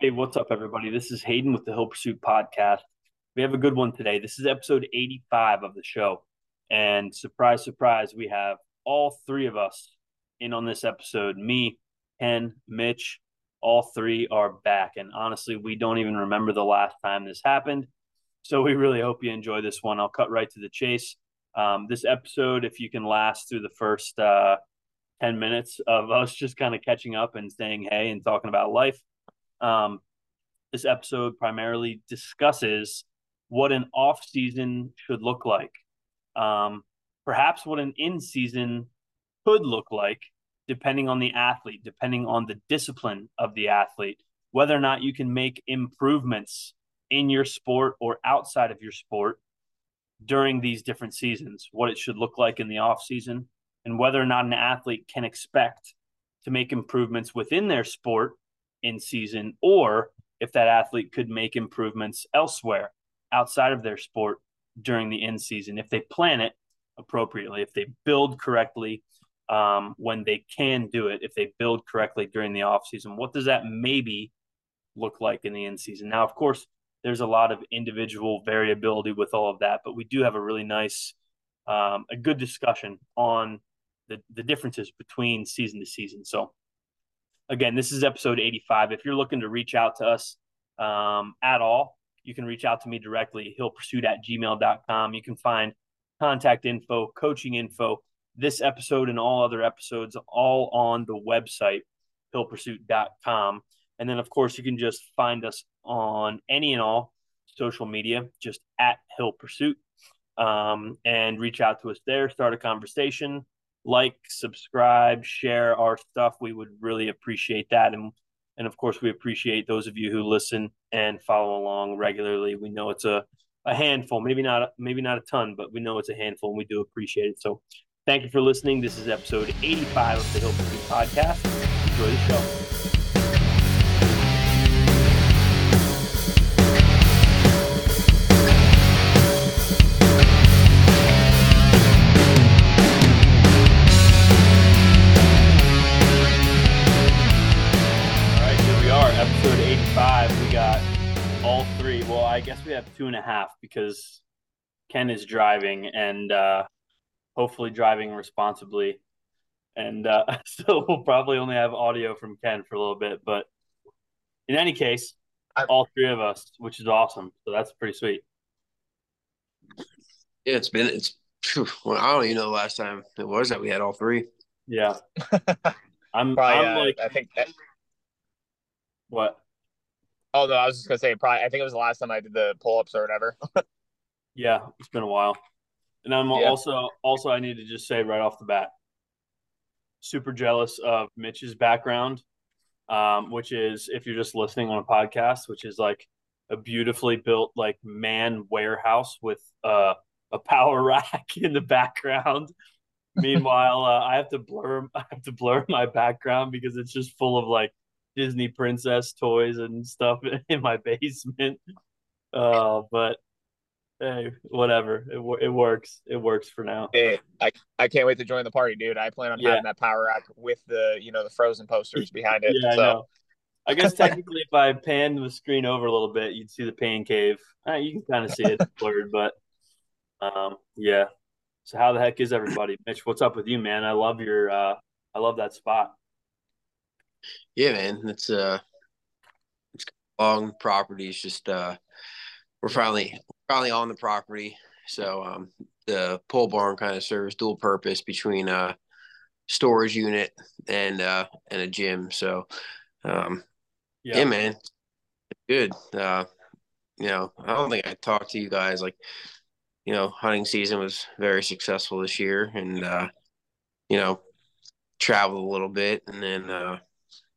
Hey, what's up, everybody? This is Hayden with the Hill Pursuit Podcast. We have a good one today. This is episode 85 of the show. And surprise, surprise, we have all three of us in on this episode me, Ken, Mitch. All three are back. And honestly, we don't even remember the last time this happened. So we really hope you enjoy this one. I'll cut right to the chase. Um, this episode, if you can last through the first uh, 10 minutes of us just kind of catching up and saying hey and talking about life um, this episode primarily discusses what an off season should look like, um, perhaps what an in season could look like, depending on the athlete, depending on the discipline of the athlete, whether or not you can make improvements in your sport or outside of your sport during these different seasons, what it should look like in the off season, and whether or not an athlete can expect to make improvements within their sport in season, or if that athlete could make improvements elsewhere outside of their sport during the in season, if they plan it appropriately, if they build correctly um, when they can do it, if they build correctly during the off season, what does that maybe look like in the in season? Now, of course, there's a lot of individual variability with all of that, but we do have a really nice, um, a good discussion on the, the differences between season to season. So again, this is episode 85. If you're looking to reach out to us um, at all, you can reach out to me directly, hillpursuit at gmail.com. You can find contact info, coaching info, this episode and all other episodes all on the website, hillpursuit.com. And then, of course, you can just find us on any and all social media, just at Hill Pursuit, um, and reach out to us there, start a conversation like, subscribe, share our stuff. We would really appreciate that. And and of course, we appreciate those of you who listen and follow along regularly. We know it's a, a handful, maybe not maybe not a ton, but we know it's a handful and we do appreciate it. So thank you for listening. This is episode 85 of the Hill Podcast. Enjoy the show. I guess we have two and a half because Ken is driving and uh, hopefully driving responsibly. And uh, so we'll probably only have audio from Ken for a little bit. But in any case, I, all three of us, which is awesome. So that's pretty sweet. Yeah, it's been, it's, well, I don't even know the last time it was that we had all three. Yeah. I'm, Probably, I'm uh, like, I think that, what? Oh no, I was just gonna say probably I think it was the last time I did the pull ups or whatever. Yeah, it's been a while. And I'm Yeah. also also I need to just say right off the bat, super jealous of Mitch's background, um, which is if you're just listening on a podcast, which is like a beautifully built like man warehouse with uh, a power rack in the background. Meanwhile, uh, I have to blur I have to blur my background because it's just full of like Disney princess toys and stuff in my basement. Uh, but hey, whatever. It it works. It works for now. Hey, I I can't wait to join the party, dude. I plan on Yeah. having that power rack with the you know the frozen posters behind it. Yeah, I so know. I guess technically, if I panned the screen over a little bit, you'd see the pain cave. Uh, you can kind of see it blurred, but um, yeah. So how the heck is everybody, Mitch? What's up with you, man? I love your, uh, I love that spot. Yeah, man. It's uh it's long property. It's just uh we're finally finally on the property. So um the pole barn kind of serves dual purpose between uh storage unit and uh and a gym. So um yeah, Yeah, man. Good. Uh you know, I don't think I talked to you guys like you know, hunting season was very successful this year and uh you know, traveled a little bit and then uh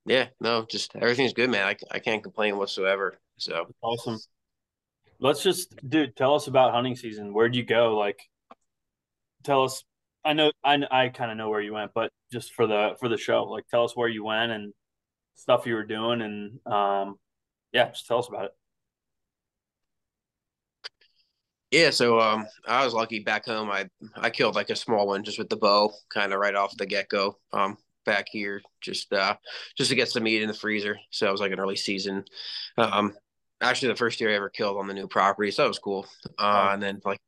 yeah, no, just everything's good, man. I, I can't complain whatsoever. So, awesome. Let's just, dude, tell us about hunting season. Where'd you go? Like, tell us. I know, I I kind of know where you went, but just for the for the show, like, tell us where you went and stuff you were doing, and um, yeah, just tell us about it. yeah, so um, I was lucky back home. I I killed like a small one just with the bow, kind of right off the get go. Um, back here just uh just to get some meat in the freezer. So it was like an early season. Um actually the first year I ever killed on the new property, so that was cool. Uh and then like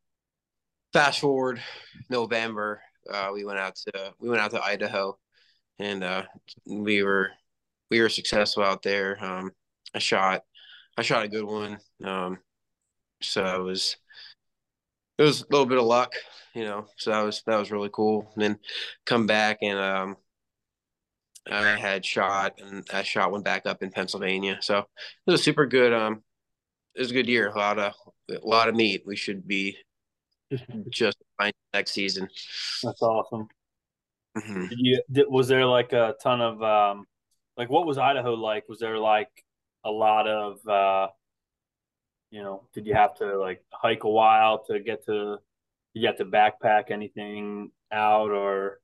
fast forward November, uh we went out to we went out to Idaho and uh we were we were successful out there. Um I shot I shot a good one. Um so it was it was a little bit of luck, you know. So that was that was really cool. And then come back and um I had shot and I shot one back up in Pennsylvania. So it was a super good um it was a good year. A lot of a lot of meat. We should be just fine next season. That's awesome. Mhm. Did you did, was there like a ton of um like what was Idaho like? Was there like a lot of uh you know, did you have to like hike a while to get to did you have to backpack anything out or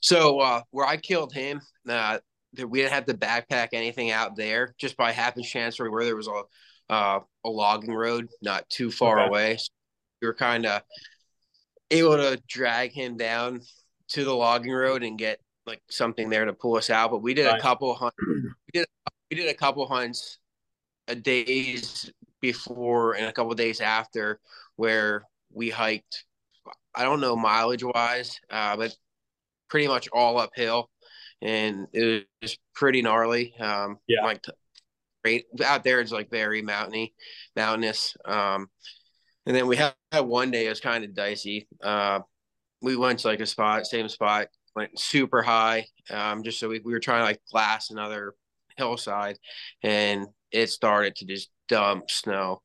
So uh where I killed him, uh that we didn't have to backpack anything out there just by happenstance where there was a uh a logging road not too far Okay. away. So we were kind of able to drag him down to the logging road and get like something there to pull us out. But we did a couple hunt we did we did a couple hunts a days before and a couple days after where we hiked I don't know mileage wise, uh, but pretty much all uphill and it was pretty gnarly. Um Yeah. like great out there it's like very mountainy, mountainous. Um and then we had, had one day it was kind of dicey. Uh we went to like a spot, same spot, went super high. Um just so we, we were trying to like glass another hillside and it started to just dump snow.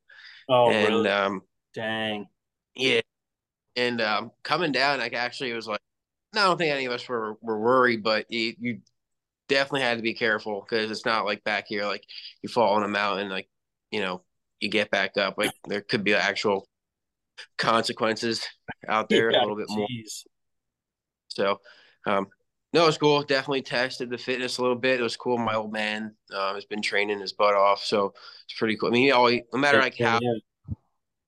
oh and really? um Dang. yeah. And um, coming down, like actually, it was like, no, I don't think any of us were, were worried, but you, you definitely had to be careful because it's not like back here, like you fall on a mountain, like, you know, you get back up. Like there could be actual consequences out there Yeah, a little bit more. So, um, no, it was cool. Definitely tested the fitness a little bit. It was cool. My old man um, has been training his butt off, so it's pretty cool. I mean, he always, no matter like how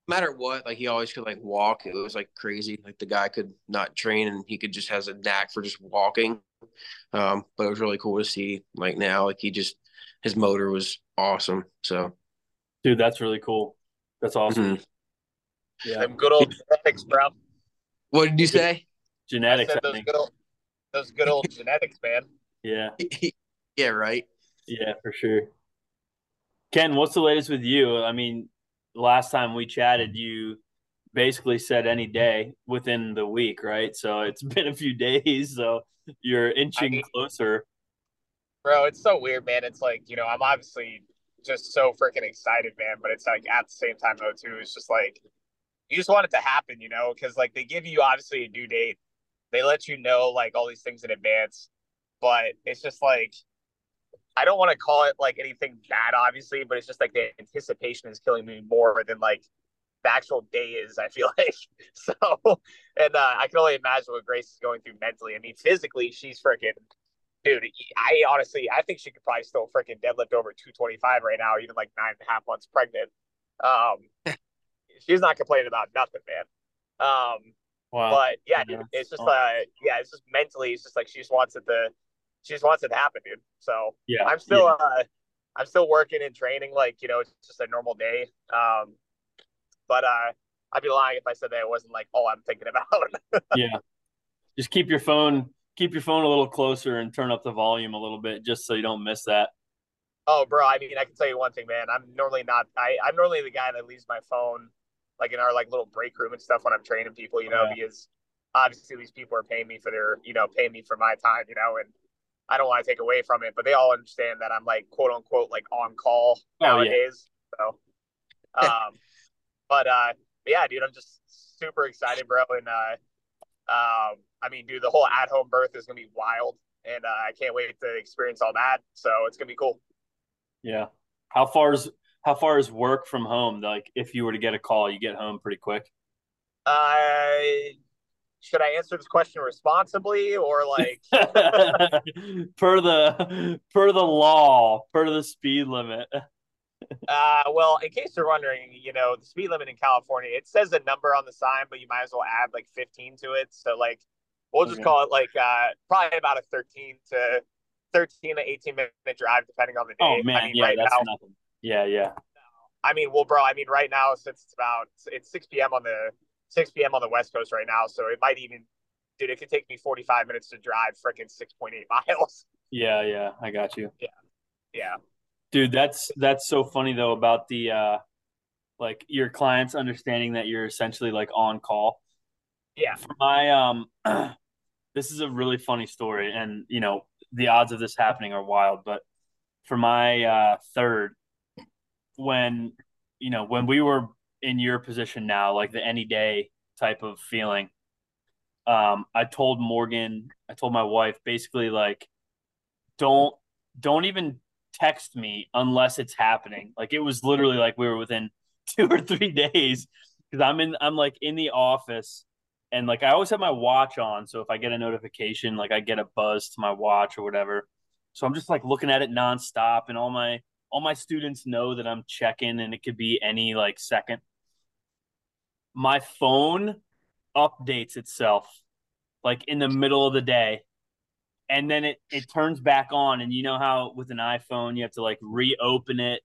matter what, like he always could like walk. It was like crazy. Like the guy could not train and he could just has a knack for just walking. Um, but it was really cool to see like now, like he just his motor was awesome. So Dude, that's really cool. That's awesome. mhm. Yeah. Them good old genetics, bro. what did you say? I Genetics, said I those think. good old, those good old genetics, man. Yeah. yeah, right. Yeah, for sure. Ken, what's the latest with you? I mean, last time we chatted, you basically said any day within the week, right? So it's been a few days, so you're inching I- closer. Bro, it's so weird, man. It's like, you know, I'm obviously just so freaking excited, man. But it's like at the same time, though, too, it's just like you just want it to happen, you know, because like they give you obviously a due date, they let you know like all these things in advance, but it's just like I don't want to call it like anything bad, obviously, but it's just like the anticipation is killing me more than like the actual day is. I feel like so, and uh, I can only imagine what Grace is going through mentally. I mean, physically, she's freaking dude. I honestly, I think she could probably still freaking deadlift over 225 right now, even like nine and a half months pregnant. Um, she's not complaining about nothing, man. Um, Wow. but yeah, Yeah, dude, it's just uh, yeah, it's just mentally, it's just like she just wants it to, she just wants it to happen, dude. So yeah. I'm still yeah. uh I'm still working and training like, you know, it's just a normal day. Um but uh I'd be lying if I said that it wasn't like all I'm thinking about. yeah. Just keep your phone keep your phone a little closer and turn up the volume a little bit just so you don't miss that. oh bro, I mean I can tell you one thing, man. I'm normally not I, I'm normally the guy that leaves my phone like in our like little break room and stuff when I'm training people, you know, Yeah. because obviously these people are paying me for their, you know, paying me for my time, you know, and I don't want to take away from it, but they all understand that I'm like quote unquote like on call Oh, yeah. nowadays. So um but uh yeah, dude, I'm just super excited, bro. And uh um I mean, dude, the whole at home birth is gonna be wild. And uh, I can't wait to experience all that. So it's gonna be cool. Yeah. How far is how far is work from home? Like if you were to get a call, you get home pretty quick. Uh should I answer this question responsibly or like per the per the law, per the speed limit. Uh, well, in case you're wondering, you know, the speed limit in California, it says a number on the sign, but you might as well add like 15 to it. So, like, We'll just okay. call it like uh, probably about a 13 to 13 to 18 minute drive, depending on the day. Oh man, I mean, yeah, right that's now, nothing. Yeah, yeah. I mean, well, bro. I mean, right now since it's about it's 6 p.m. on the 6 p.m. on the West Coast right now, so it might even, dude, it could take me 45 minutes to drive freaking 6.8 miles. Yeah, yeah, I got you. Yeah, yeah. Dude, that's that's so funny though about the uh like your clients understanding that you're essentially like on call. Yeah. For my um this is a really funny story and you know, the odds of this happening are wild, but for my uh third when you know, when we were in your position now, like the any day type of feeling, um, I told Morgan, I told my wife basically like don't don't even text me unless it's happening. Like it was literally like we were within two or three days because I'm in I'm like in the office and like I always have my watch on. So if I get a notification, like I get a buzz to my watch or whatever. So I'm just like looking at it nonstop and all my all my students know that I'm checking and it could be any like second. My phone updates itself like in the middle of the day. And then it it turns back on. And you know how with an iphone you have to like reopen it?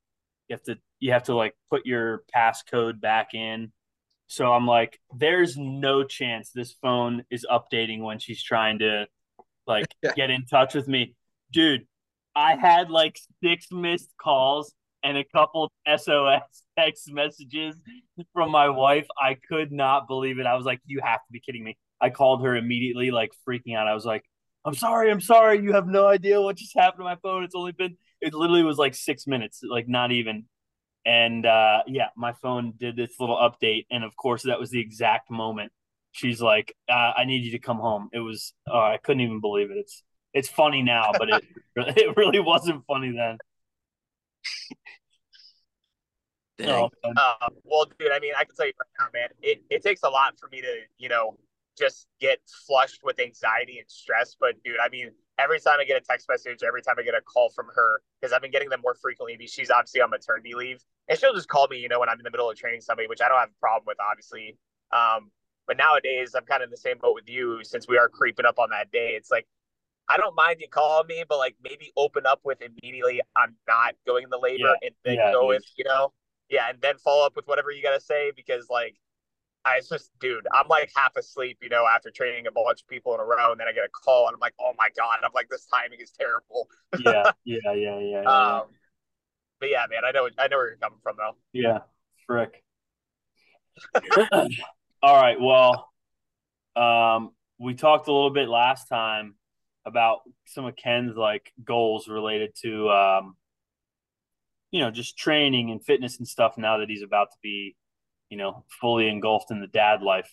You have to you have to like put your passcode back in. So i'm like there's no chance this phone is updating when she's trying to like get in touch with me. Dude i had like six missed calls and a couple sos text messages from my wife i could not believe it i was like you have to be kidding me i called her immediately like freaking out i was like I'm sorry, I'm sorry. You have no idea what just happened to my phone. It's only been, it literally was like six minutes, like not even. And uh, yeah, my phone did this little update. And of course, that was the exact moment she's like, uh, I need you to come home. It was, uh, I couldn't even believe it. It's, it's funny now, but it, it really wasn't funny then. Oh, uh, well, dude, I mean, I can tell you right now, man, it, it takes a lot for me to, you know, just get flushed with anxiety and stress. But dude, I mean, every time I get a text message, every time I get a call from her, because I've been getting them more frequently because she's obviously on maternity leave, and she'll just call me, you know, when I'm in the middle of training somebody, which I don't have a problem with, obviously. Um, but nowadays, I'm kind of in the same boat with you since we are creeping up on that day. It's like I don't mind you calling me, but like maybe open up with immediately I'm not going the labor, yeah, and then yeah, go with you know, yeah, and then follow up with whatever you gotta say because like I just, dude, I'm like half asleep, you know, after training a bunch of people in a row, and then I get a call, and I'm like, oh my god, I'm like, this timing is terrible. yeah, yeah, yeah, yeah, yeah. Um, but yeah, man, I know, I know where you're coming from, though. Yeah, frick. All right, well, um, we talked a little bit last time about some of Ken's like goals related to, um, you know, just training and fitness and stuff. Now that he's about to be you know, fully engulfed in the dad life.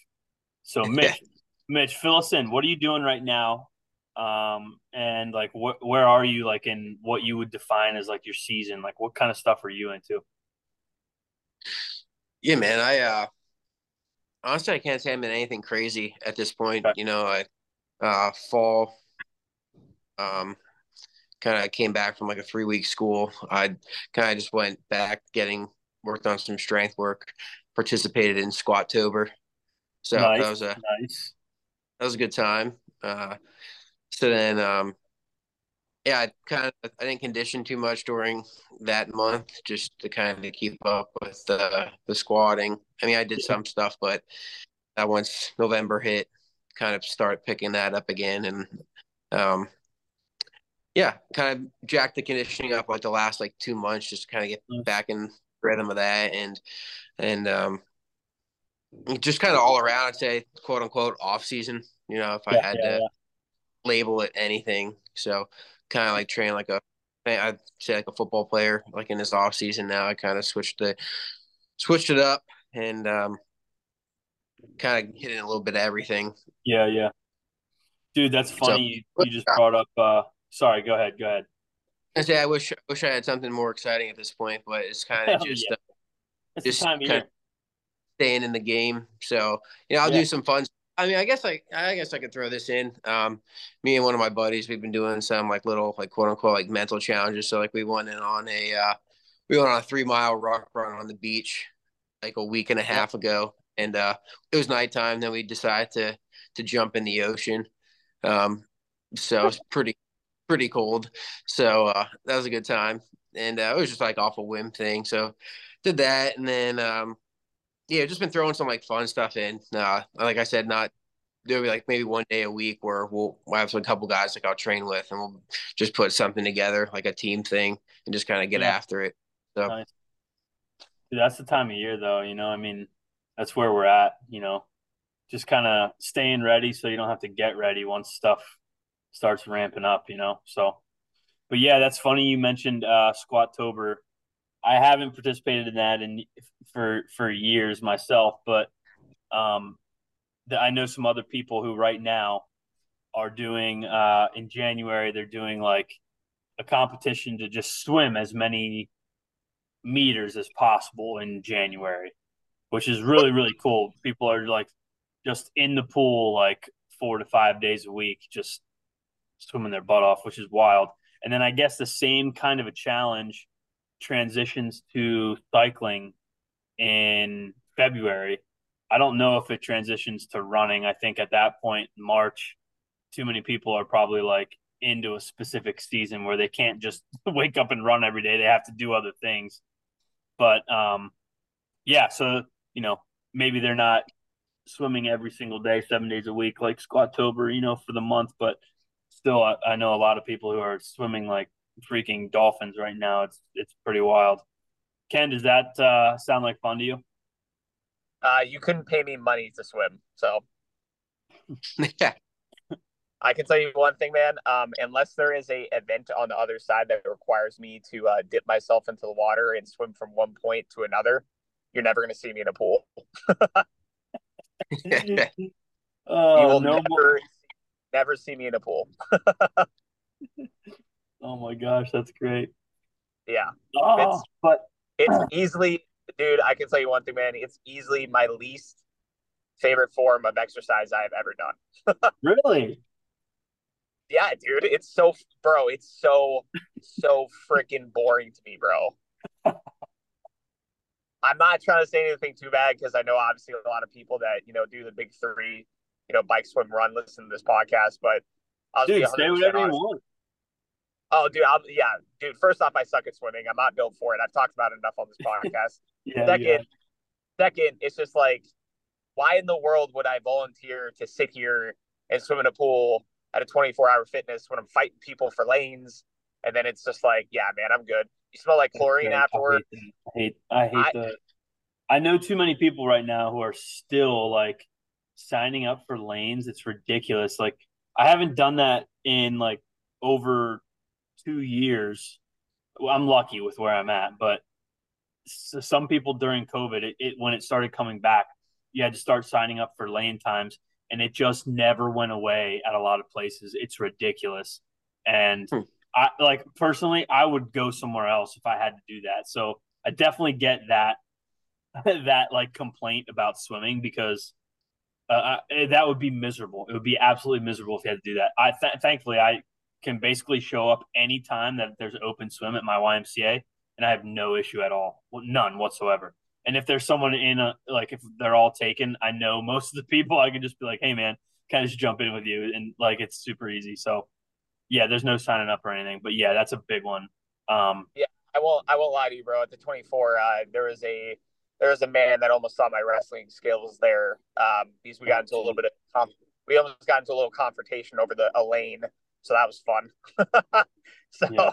So Mitch, Mitch, fill us in. What are you doing right now? Um, and like, wh- where are you like in what you would define as like your season? Like, what kind of stuff are you into? Yeah, man. I uh, honestly, I can't say I'm in anything crazy at this point. Okay. You know, I uh, fall, um, kind of came back from like a three week school. I kind of just went back getting worked on some strength work participated in Squatober. So nice, that was a nice. That was a good time. Uh, so then, um, yeah, I kind of I didn't condition too much during that month just to kind of keep up with the the squatting. I mean, I did some stuff, but that once November hit, kind of start picking that up again, and um, yeah, kind of jack the conditioning up like the last like two months, just to kind of get back in rhythm of that, and and um, just kind of all around, I'd say, quote unquote, off season. You know, if I yeah, had yeah, to yeah. label it anything, so kind of like train like a, I'd say like a football player, like in this off season. Now I kind of switched the switched it up and um, kind of hitting a little bit of everything. Yeah, yeah, dude, that's funny. So, you, you just brought up. uh Sorry, go ahead. Go ahead. I say I wish I wish I had something more exciting at this point, but it's kind of just yeah. uh, just kind of staying in the game. So you know, I'll yeah. do some fun. I mean, I guess like I guess I could throw this in. Um, me and one of my buddies, we've been doing some like little like quote unquote like mental challenges. So like we went in on a uh, we went on a three mile ruck run on the beach like a week and a half ago, and uh, it was nighttime. Then we decided to to jump in the ocean. Um, so it's pretty pretty cold. So uh, that was a good time, and uh, it was just like off a whim thing. So did that, and then um, yeah, just been throwing some like fun stuff in. Uh, like I said, not there'll be like maybe one day a week where we'll, we'll have a couple guys like I'll train with, and we'll just put something together like a team thing, and just kind of get yeah. after it. So. Nice. Dude, that's the time of year, though. You know, I mean, that's where we're at. You know, just kind of staying ready so you don't have to get ready once stuff starts ramping up. You know, so. But yeah, that's funny. You mentioned uh, Squatober. I haven't participated in that in for for years myself, but um, that I know some other people who right now are doing uh, in January. They're doing like a competition to just swim as many meters as possible in January, which is really really cool. People are like just in the pool like four to five days a week, just swimming their butt off, which is wild. And then I guess the same kind of a challenge transitions to cycling in February. I don't know if it transitions to running. I think at that point, March, too many people are probably like into a specific season where they can't just wake up and run every day. They have to do other things. But um, yeah, so you know, maybe they're not swimming every single day, seven days a week, like Squatober, you know, for the month. But still, I, I know a lot of people who are swimming like freaking dolphins right now. It's it's pretty wild. Ken, does that uh, sound like fun to you? Uh, you couldn't pay me money to swim, so yeah. I can tell you one thing, man. Um, unless there is a event on the other side that requires me to uh, dip myself into the water and swim from one point to another, you're never going to see me in a pool. uh, you will no never, more... never see me in a pool. oh my gosh, that's great. Yeah, oh, it's, but it's easily, dude. I can tell you one thing, man. It's easily my least favorite form of exercise I've ever done. really? yeah, dude, it's so, bro, it's so, so freaking boring to me, bro. I'm not trying to say anything too bad because I know obviously a lot of people that you know do the big three, you know, bike, swim, run, listen to this podcast. But I'll dude, say whatever honest. you want. Oh, dude, I'll, yeah, dude. First off, I suck at swimming. I'm not built for it. I've talked about it enough on this podcast. yeah, second, yeah. second, it's just like, why in the world would I volunteer to sit here and swim in a pool at a 24 hour fitness when I'm fighting people for lanes. And then it's just like, yeah, man, I'm good. You smell like chlorine afterward. I hate, I hate, I hate the. I know too many people right now who are still like signing up for lanes. It's ridiculous. Like I haven't done that in like over two years. Well, I'm lucky with where I'm at, but some people during COVID, it, it when it started coming back, you had to start signing up for lane times and it just never went away at a lot of places. It's ridiculous. And hmm. I like personally, I would go somewhere else if I had to do that. So I definitely get that that like complaint about swimming because uh, I, that would be miserable. It would be absolutely miserable if you had to do that. I th- thankfully I can basically show up anytime that there's open swim at my YMCA, and I have no issue at all, none whatsoever. And if there's someone in a like if they're all taken, I know most of the people I can just be like, hey man, kind of just jump in with you and like it's super easy. So yeah, there's no signing up or anything. But yeah, that's a big one. Um Yeah, I won't I won't lie to you, bro. At the twenty four, uh there was a there was a man that almost saw my wrestling skills there. Um because we got into a little bit of we almost got into a little confrontation over the a lane. So that was fun. so yeah.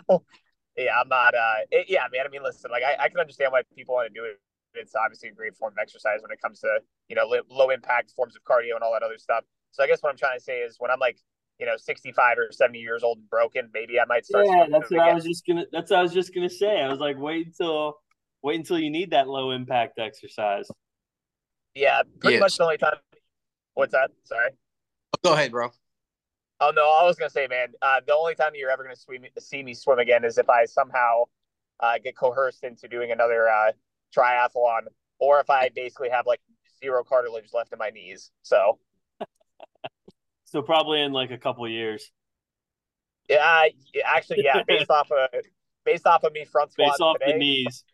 yeah. I'm not uh it, yeah, man. I mean listen, like I, I can understand why people want to do it it's obviously a great form of exercise when it comes to you know low impact forms of cardio and all that other stuff. So I guess what I'm trying to say is when I'm like you know 65 or 70 years old and broken, maybe I might start. Yeah, that's what again. I was just gonna. That's what I was just gonna say. I was like, wait until wait until you need that low impact exercise. Yeah, pretty yes. much the only time. What's that? Sorry. Go ahead, bro. Oh no, I was gonna say, man, uh, the only time you're ever gonna swim, see me swim again is if I somehow uh, get coerced into doing another uh, triathlon, or if I basically have like zero cartilage left in my knees. So, so probably in like a couple years. Yeah, actually, yeah, based off of based off of me front squat based off today, the knees.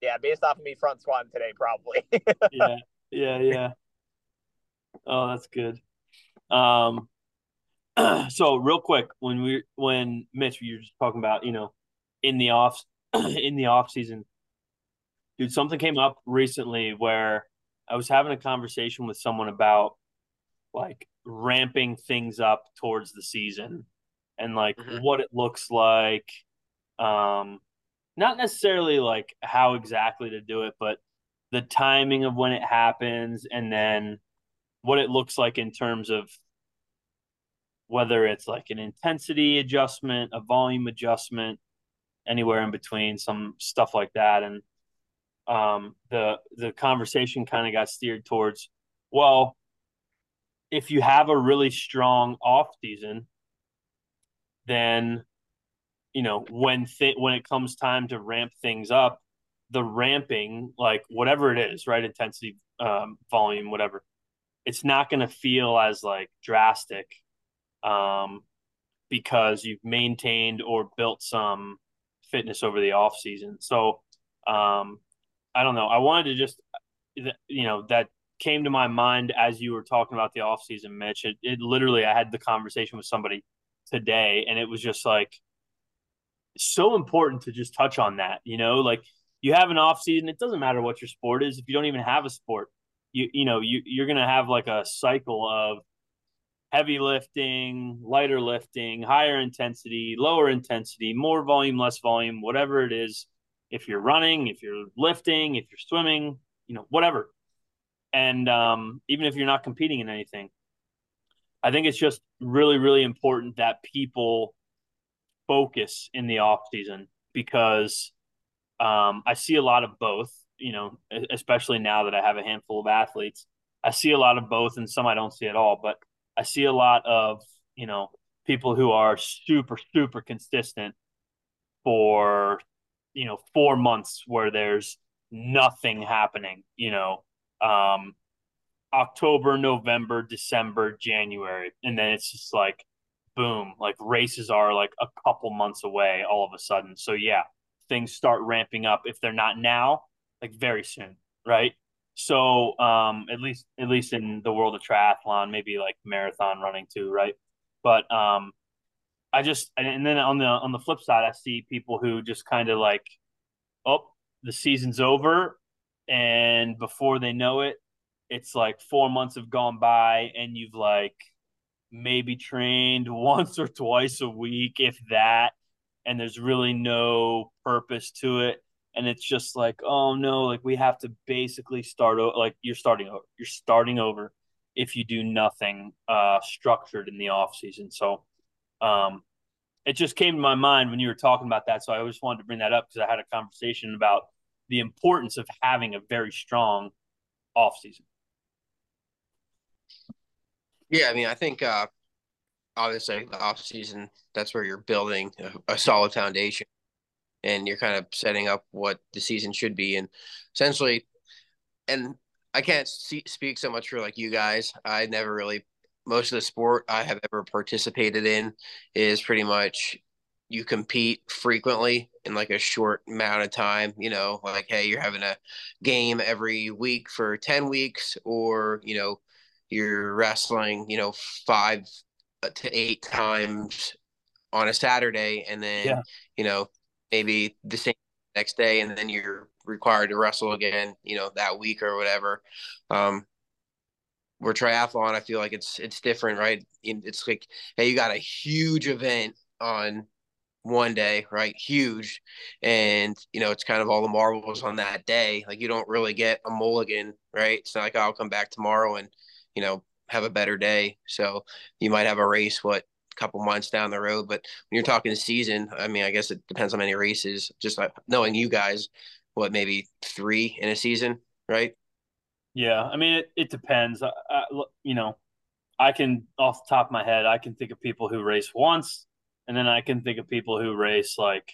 Yeah, based off of me front squatting today, probably. yeah, yeah, yeah. Oh, that's good. Um, so real quick, when we when Mitch, you were just talking about, you know, in the off in the off season, dude, something came up recently where I was having a conversation with someone about like ramping things up towards the season and like mm-hmm. what it looks like. Um, not necessarily like how exactly to do it, but the timing of when it happens and then what it looks like in terms of whether it's like an intensity adjustment, a volume adjustment, anywhere in between, some stuff like that. And um, the the conversation kind of got steered towards, well, if you have a really strong off season, then you know when th- when it comes time to ramp things up, the ramping, like whatever it is, right, intensity, um, volume, whatever, it's not going to feel as like drastic um, because you've maintained or built some fitness over the off season. So um, I don't know. I wanted to just, you know, that came to my mind as you were talking about the off season, Mitch. It, it literally, I had the conversation with somebody today, and it was just like so important to just touch on that. You know, like you have an off season. It doesn't matter what your sport is. If you don't even have a sport, you you know you you're gonna have like a cycle of heavy lifting, lighter lifting, higher intensity, lower intensity, more volume, less volume, whatever it is. If you're running, if you're lifting, if you're swimming, you know, whatever. And um, even if you're not competing in anything, I think it's just really, really important that people focus in the off season because um, I see a lot of both, you know, especially now that I have a handful of athletes. I see a lot of both and some I don't see at all, but I see a lot of, you know, people who are super, super consistent for, you know, four months where there's nothing happening, you know, um, October, November, December, January. And then it's just like, boom, like races are like a couple months away all of a sudden. So, yeah, things start ramping up. If they're not now, like very soon, right? So um, at least at least in the world of triathlon, maybe like marathon running too, right? But um, I just and then on the on the flip side, I see people who just kind of like, oh, the season's over, and before they know it, it's like four months have gone by, and you've like maybe trained once or twice a week, if that, and there's really no purpose to it. And it's just like oh no like we have to basically start o- like you're starting over you're starting over if you do nothing uh structured in the off season. So um it just came to my mind when you were talking about that. So i always wanted to bring that up because i had a conversation about the importance of having a very strong off season yeah i mean i think uh obviously the off season that's where you're building a, a solid foundation and you're kind of setting up what the season should be. And essentially, and I can't see, speak so much for like you guys. I never really most of the sport I have ever participated in is pretty much you compete frequently in like a short amount of time you know like hey you're having a game every week for 10 weeks or you know you're wrestling you know five to eight times on a saturday and then yeah. you know maybe the same next day and then you're required to wrestle again, you know, that week or whatever. Um, where triathlon, I feel like it's it's different, right? It's like, hey, you got a huge event on one day, right? Huge, and you know it's kind of all the marbles on that day. Like you don't really get a mulligan, right? It's not like oh, I'll come back tomorrow and you know have a better day. So you might have a race what couple months down the road. But when you're talking season, I mean, I guess it depends on many races. Just like knowing you guys, what maybe three in a season, right? Yeah, I mean, it, it depends. I, I, you know, I can off the top of my head, I can think of people who race once, and then I can think of people who race like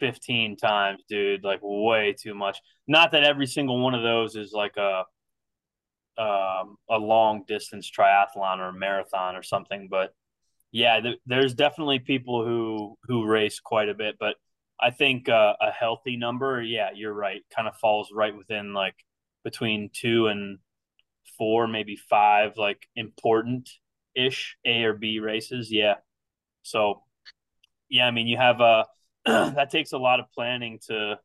15 times, dude, like way too much. Not that every single one of those is like a um, a long distance triathlon or marathon or something, but yeah, th- there's definitely people who who race quite a bit, but I think uh, a healthy number, yeah, you're right, kind of falls right within like between two and four, maybe five, like important ish A or B races. Yeah. So, yeah, I mean, you have a that takes a lot of planning to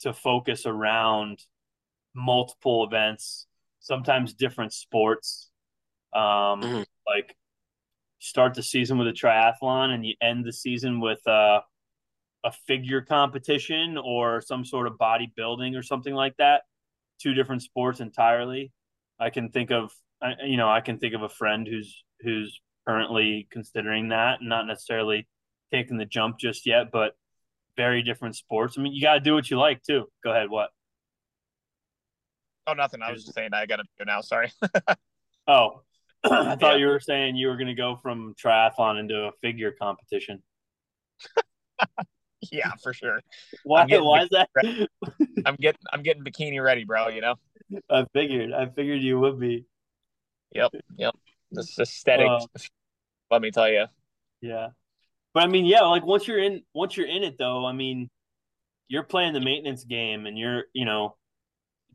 to focus around multiple events, sometimes different sports. Um, mm-hmm. Like start the season with a triathlon and you end the season with uh, a figure competition or some sort of bodybuilding or something like that. Two different sports entirely. I can think of, you know, I can think of a friend who's who's currently considering that, not necessarily taking the jump just yet, but very different sports. I mean, you got to do what you like too. Go ahead. What? Oh, nothing. I was just saying I got to go now. Sorry. oh, I thought yeah. you were saying you were going to go from triathlon into a figure competition. yeah, for sure. Why? Why is that? I'm getting I'm getting bikini ready, bro. You know. I figured. I figured you would be. Yep. Yep. This aesthetic. Uh, let me tell you. Yeah, but I mean, yeah, like once you're in, once you're in it, though, I mean, you're playing the maintenance game, and you're, you know,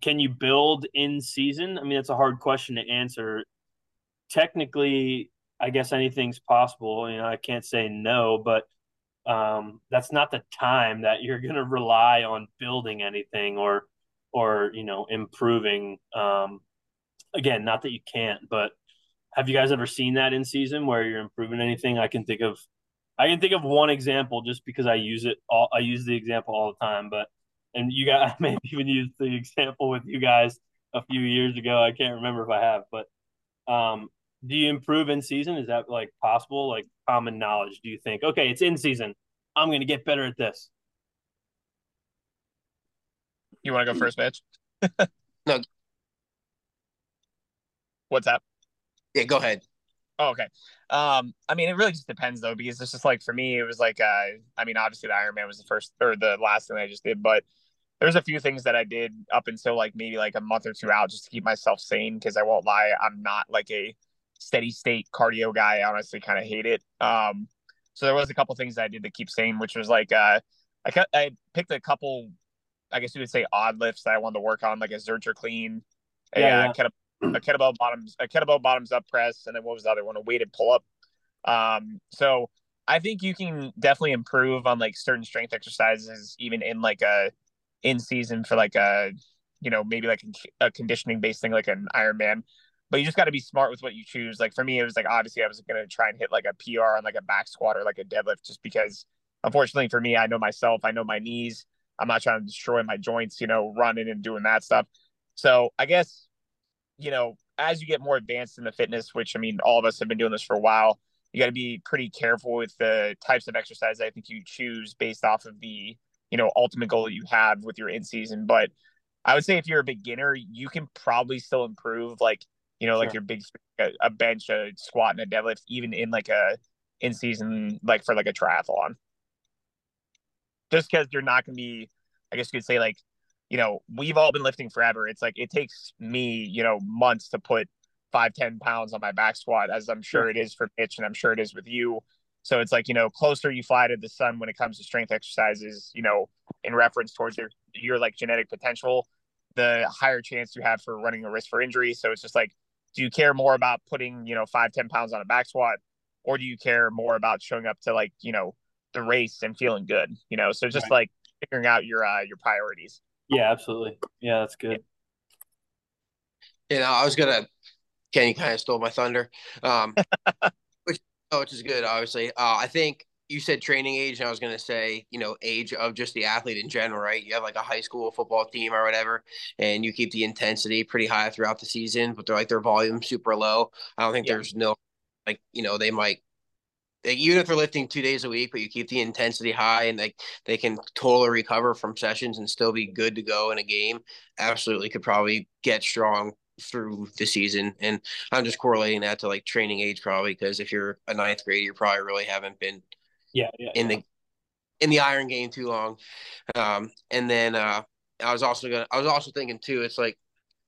can you build in season? I mean, that's a hard question to answer. Technically, I guess anything's possible. You know, I can't say no, but um, that's not the time that you're going to rely on building anything or or you know improving. Um, again, not that you can't, but have you guys ever seen that in season where you're improving anything? I can think of I can think of one example just because I use it all. I use the example all the time, but and you guys maybe even used the example with you guys a few years ago. I can't remember if I have, but um, do you improve in season? Is that like possible? Like common knowledge? Do you think okay, it's in season, I'm going to get better at this? You want to go first, Mitch? no. What's up? Yeah, go ahead. Oh, okay. Um, I mean, it really just depends though, because it's just like for me, it was like, uh, I mean, obviously the Ironman was the first or the last thing I just did, but there's a few things that I did up until like maybe like a month or two out just to keep myself sane. Because I won't lie, I'm not like a steady state cardio guy. I honestly kind of hate it. Um, so there was a couple things that I did to keep sane, which was like, uh, I I picked a couple, I guess you would say odd lifts that I wanted to work on, like a Zercher clean, yeah, a, yeah a kettlebell bottoms, a kettlebell bottoms up press, and then what was the other one? A weighted pull up. Um, so I think you can definitely improve on like certain strength exercises, even in like a in season for like a you know maybe like a, a conditioning based thing like an Ironman. But you just got to be smart with what you choose. Like for me, it was like obviously I was gonna try and hit like a PR on like a back squat or like a deadlift, just because unfortunately for me, I know myself, I know my knees. I'm not trying to destroy my joints, you know, running and doing that stuff. So I guess you know, as you get more advanced in the fitness, which I mean, all of us have been doing this for a while, you got to be pretty careful with the types of exercise I think you choose based off of the, you know, ultimate goal that you have with your in season. But I would say if you're a beginner, you can probably still improve, like, you know, like your big, a bench, a squat, and a deadlift, even in like a in season, like for like a triathlon. Just because you're not going to be, I guess you could say, like you know, we've all been lifting forever. It's like it takes me, you know, months to put five, 10 pounds on my back squat, as I'm sure it is for Mitch and I'm sure it is with you. So it's like, you know, closer you fly to the sun when it comes to strength exercises, you know, in reference towards your your like genetic potential, the higher chance you have for running a risk for injury. So it's just like, do you care more about putting, you know, five, 10 pounds on a back squat? Or do you care more about showing up to like, you know, the race and feeling good? You know, so just right. like figuring out your uh your priorities. Yeah, absolutely. Yeah, that's good. You know, I was gonna. Kenny kind of stole my thunder, um, which oh, which is good. Obviously, uh, I think you said training age, and I was gonna say, you know, age of just the athlete in general, right? You have like a high school football team or whatever, and you keep the intensity pretty high throughout the season, but they're like their volume super low. I don't think yeah. there's no like you know they might like, even if they're lifting two days a week, but you keep the intensity high and like they can totally recover from sessions and still be good to go in a game, absolutely could probably get strong through the season. And I'm just correlating that to like training age probably because if you're a ninth grader, you probably really haven't been yeah, yeah in yeah. the in the iron game too long. Um, and then uh, I was also gonna I was also thinking too, it's like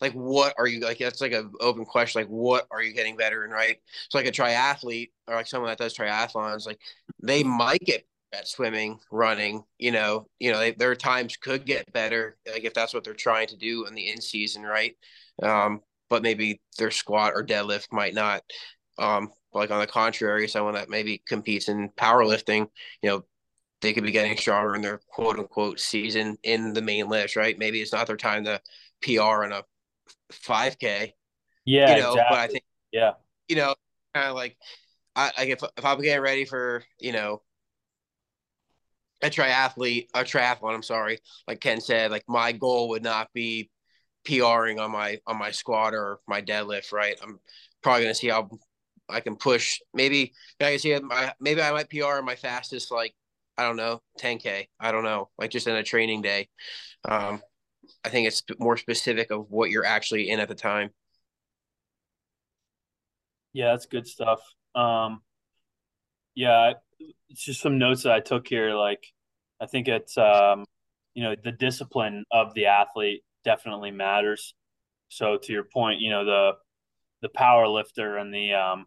like what are you like that's like an open question like what are you getting better in right? So like a triathlete or like someone that does triathlons like they might get at swimming running you know you know they, their times could get better like if that's what they're trying to do in the in season right? Um but maybe their squat or deadlift might not. Um like on the contrary, someone that maybe competes in powerlifting, you know, they could be getting stronger in their quote unquote season in the main list, right? Maybe it's not their time to PR in a 5K. Yeah, you know, exactly. but I think, yeah, you know, kind of like, I, like if, if I'm getting ready for, you know, a triathlete, a triathlon, I'm sorry, like Ken said, like my goal would not be PRing on my on my squat or my deadlift, right? I'm probably gonna see how I can push. Maybe I can see my maybe I might PR my fastest like I don't know 10k. I don't know, like just in a training day. Um, I think it's more specific of what you're actually in at the time. Yeah, that's good stuff. Um, yeah, it's just some notes that I took here. Like, I think it's um, you know the discipline of the athlete definitely matters. So to your point, you know the the power lifter and the um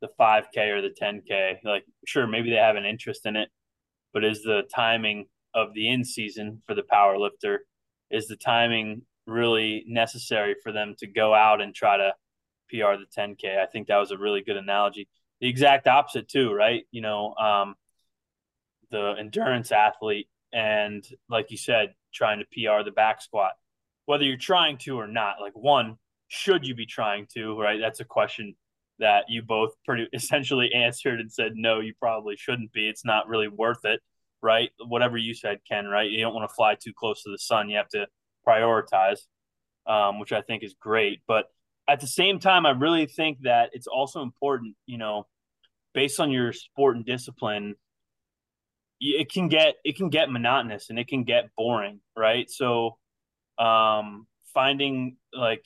the 5k or the 10k like sure maybe they have an interest in it but is the timing of the in season for the power lifter is the timing really necessary for them to go out and try to PR the 10k I think that was a really good analogy. The exact opposite too right? You know um the endurance athlete and like you said trying to PR the back squat. Whether you're trying to or not like one should you be trying to right? That's a question that you both pretty essentially answered and said no you probably shouldn't be. It's not really worth it right? Whatever you said ken right? You don't want to fly too close to the sun. You have to prioritize um, which i think is great. But at the same time i really think that it's also important you know based on your sport and discipline it can get it can get monotonous and it can get boring right? So um finding like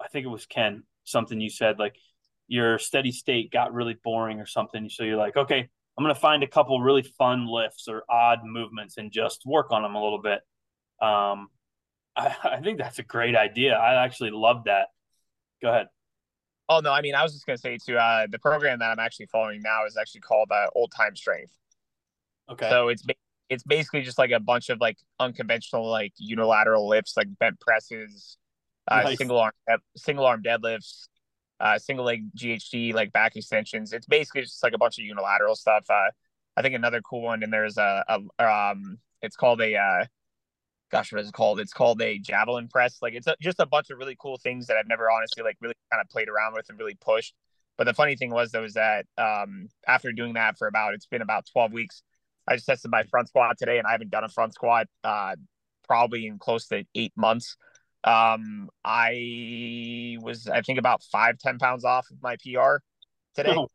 i think it was ken something you said like your steady state got really boring or something. So you're like, okay, I'm going to find a couple really fun lifts or odd movements and just work on them a little bit. Um, I, I think that's a great idea. I actually love that. Go ahead. Oh no, I mean, I was just gonna say too. Uh, the program that I'm actually following now is actually called uh, Old Time Strength. Okay. So it's it's basically just like a bunch of like unconventional like unilateral lifts, like bent presses, uh, nice. single arm single arm deadlifts, uh, single leg GHD, like back extensions. It's basically just like a bunch of unilateral stuff. Uh, I think another cool one, and there's a, a um, it's called a, uh, gosh, what is it called? It's called a javelin press. Like it's a, just a bunch of really cool things that I've never honestly like really kind of played around with and really pushed. But the funny thing was though is that um, after doing that for about it's been about 12 weeks, I just tested my front squat today, and I haven't done a front squat uh, probably in close to eight months. Um, I was, I think, about five, 10 pounds off of my PR today. Oh,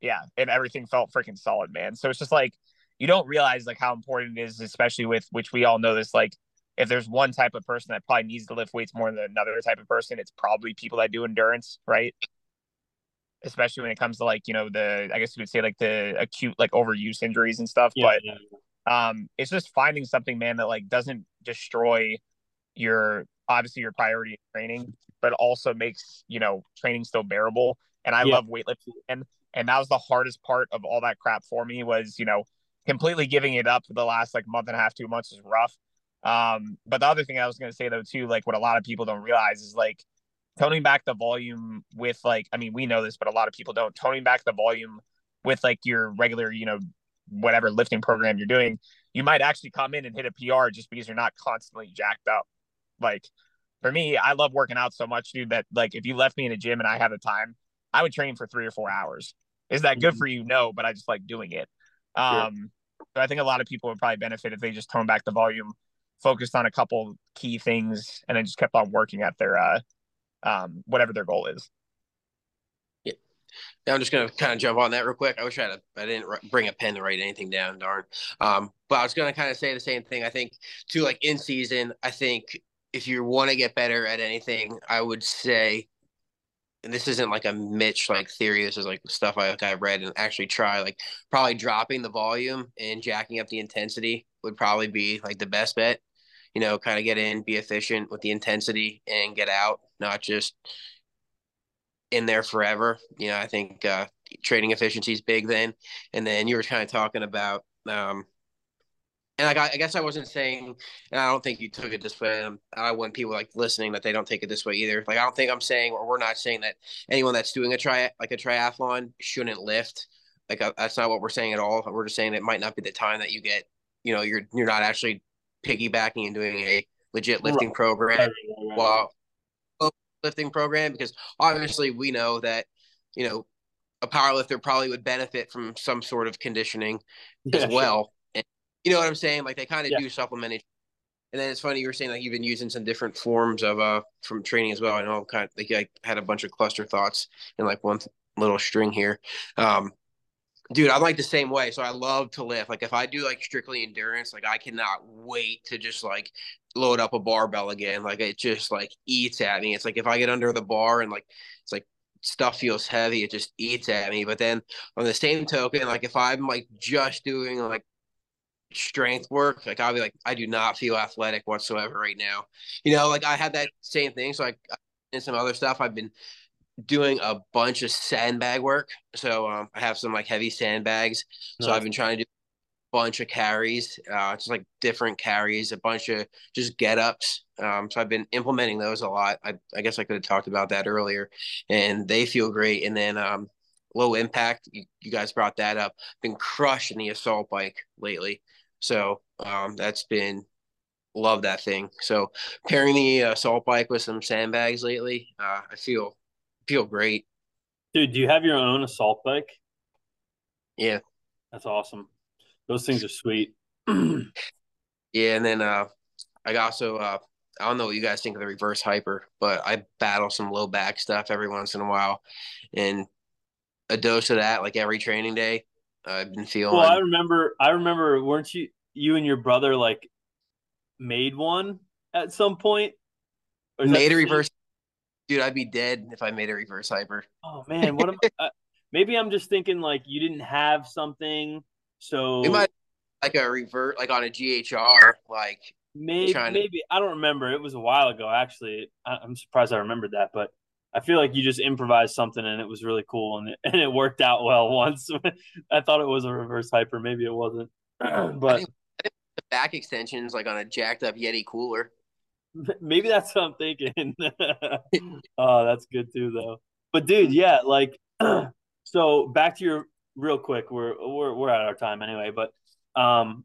yeah. And everything felt freaking solid, man. So it's just like, you don't realize like how important it is, especially with which we all know this. Like, if there's one type of person that probably needs to lift weights more than another type of person, it's probably people that do endurance, right? Especially when it comes to like, you know, the, I guess you would say like the acute, like overuse injuries and stuff. Yeah, but, yeah. um, it's just finding something, man, that like doesn't destroy your obviously your priority training, but also makes you know training still bearable. And I yeah. love weightlifting, and and that was the hardest part of all that crap for me was you know completely giving it up for the last like month and a half, two months is rough. Um, but the other thing I was going to say though too, like what a lot of people don't realize is like toning back the volume with like I mean we know this, but a lot of people don't toning back the volume with like your regular you know whatever lifting program you're doing. You might actually come in and hit a PR just because you're not constantly jacked up. Like for me, I love working out so much, dude, that like if you left me in a gym and I had the time, I would train for three or four hours. Is that good mm-hmm. for you? No, but I just like doing it. Um, but I think a lot of people would probably benefit if they just tone back the volume, focused on a couple key things, and then just kept on working at their uh, um, whatever their goal is. Yeah, yeah I'm just gonna kind of jump on that real quick. I wish I had a, I didn't bring a pen to write anything down. Darn. Um, but I was gonna kind of say the same thing. I think too, like in season, I think if you want to get better at anything, I would say, and this isn't like a Mitch like theory. This is like stuff I like I read and actually try. Like probably dropping the volume and jacking up the intensity would probably be like the best bet. You know, kind of get in, be efficient with the intensity, and get out. Not just in there forever. You know, I think uh, training efficiency is big then. And then you were kind of talking about um, and like, I, I guess I wasn't saying, and I don't think you took it this way. Um, I want people like listening that they don't take it this way either. Like I don't think I'm saying, or we're not saying that anyone that's doing a tri like a triathlon shouldn't lift. Like uh, that's not what we're saying at all. We're just saying it might not be the time that you get, you know, you're you're not actually piggybacking and doing a legit lifting right. program while lifting program because obviously we know that you know a power lifter probably would benefit from some sort of conditioning yeah, as well. Sure. You know what I'm saying? Like they kind of yeah. do supplement it. And then it's funny you were saying like you've been using some different forms of uh from training as well. I know kind of like I had a bunch of cluster thoughts in like one little string here. Um dude, I'm like the same way. So I love to lift. Like if I do like strictly endurance, like I cannot wait to just like load up a barbell again. Like it just like eats at me. It's like if I get under the bar and like it's like stuff feels heavy, it just eats at me. But then on the same token, like if I'm like just doing like strength work, like I'll be like, I do not feel athletic whatsoever right now. You know, like I had that same thing. So like in some other stuff, I've been doing a bunch of sandbag work. So um, I have some like heavy sandbags. Nice. So I've been trying to do a bunch of carries, uh, just like different carries, a bunch of just get ups. Um, so I've been implementing those a lot. I, I guess I could have talked about that earlier, and they feel great. And then um, low impact, you, you guys brought that up. Been crushing the assault bike lately. So um, that's been love that thing. So pairing the assault bike with some sandbags lately, uh, I feel feel great. Dude, do you have your own assault bike? Yeah. That's awesome. Those things are sweet. yeah, and then uh I also uh I don't know what you guys think of the reverse hyper, but I battle some low back stuff every once in a while. And a dose of that like every training day. I've been feeling Well, I remember I remember weren't you you and your brother like made one at some point? Made a reverse dude, I'd be dead if I made a reverse hyper. Oh man, what am I? Uh, maybe I'm just thinking like you didn't have something, so it might like a revert, like on a GHR, like maybe maybe I don't remember. It was a while ago, actually. I, am surprised I remembered that, but I feel like you just improvised something and it was really cool and it, and it worked out well once. I thought it was a reverse hyper, maybe it wasn't, but. I think, I think the back extensions like on a jacked up Yeti cooler. Maybe that's what I'm thinking. oh, that's good too, though. But dude, yeah, like, so back to your real quick. We're we're we're at our time anyway, but um,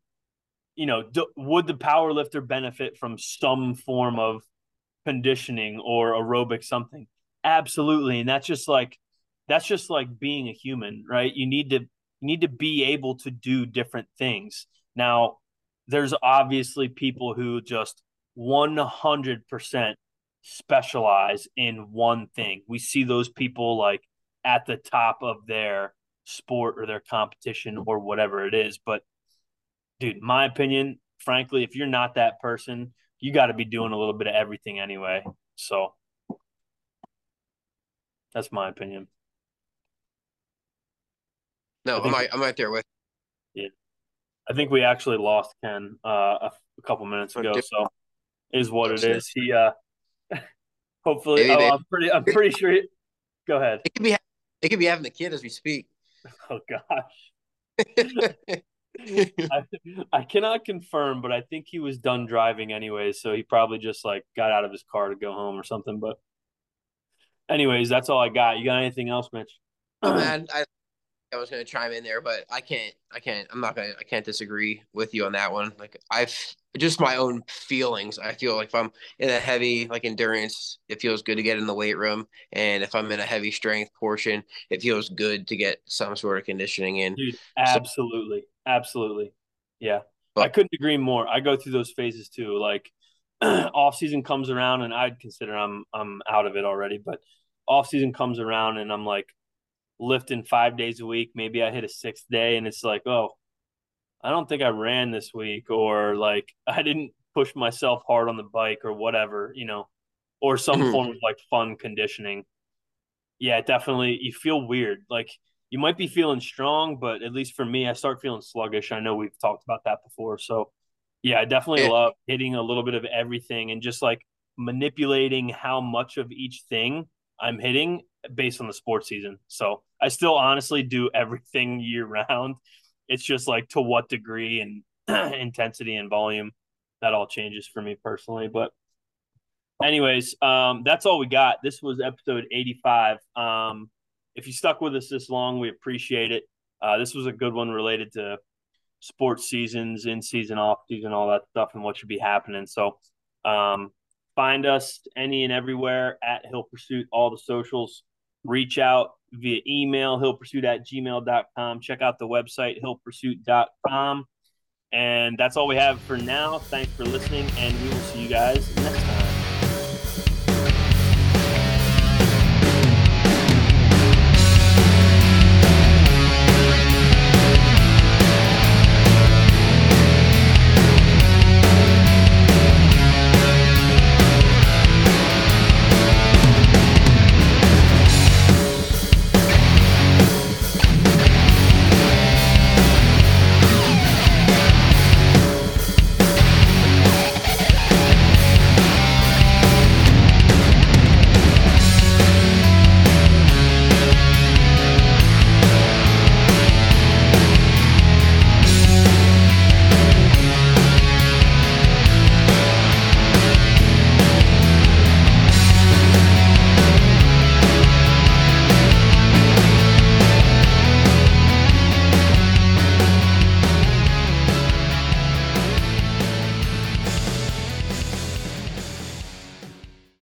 you know, do, would the power lifter benefit from some form of conditioning or aerobic something? Absolutely, and that's just like that's just like being a human, right? You need to you need to be able to do different things. Now, there's obviously people who just 100% specialize in one thing. We see those people like at the top of their sport or their competition or whatever it is. But, dude, my opinion, frankly, if you're not that person, you got to be doing a little bit of everything anyway. So, that's my opinion. No, I'm right, I'm right there with. Yeah, I think we actually lost Ken uh, a, a couple minutes ago. So is what it is. He uh hopefully oh, I'm pretty I'm pretty sure he, go ahead. It could be it could be having the kid as we speak. Oh gosh. I, I cannot confirm, but I think he was done driving anyways, so he probably just like got out of his car to go home or something. But anyways, that's all I got. You got anything else, Mitch? Oh man, I I was going to chime in there, but I can't. I can't. I'm not going. to I can't disagree with you on that one. Like I've just my own feelings. I feel like if I'm in a heavy like endurance, it feels good to get in the weight room, and if I'm in a heavy strength portion, it feels good to get some sort of conditioning in. Dude, absolutely, so, absolutely, yeah. But, I couldn't agree more. I go through those phases too. Like off season comes around, and I'd consider I'm I'm out of it already, but off season comes around, and I'm like lifting five days a week. Maybe I hit a sixth day and it's like, oh, I don't think I ran this week, or like I didn't push myself hard on the bike or whatever, you know, or some mm-hmm. form of like fun conditioning. Yeah, definitely. You feel weird. Like you might be feeling strong, but at least for me, I start feeling sluggish. I know we've talked about that before. So yeah, I definitely yeah. love hitting a little bit of everything and just like manipulating how much of each thing I'm hitting based on the sports season. So I still honestly do everything year round. It's just like to what degree and intensity and volume. That all changes for me personally. But anyways, um, that's all we got. This was episode 85. Um, if you stuck with us this long, we appreciate it. Uh, this was a good one related to sports seasons, in season, off season, all that stuff, and what should be happening. So, um, find us any and everywhere at Hill Pursuit, all the socials. Reach out via email, hillpursuit at gmail.com. Check out the website, hillpursuit.com. And that's all we have for now. Thanks for listening, and we will see you guys next time.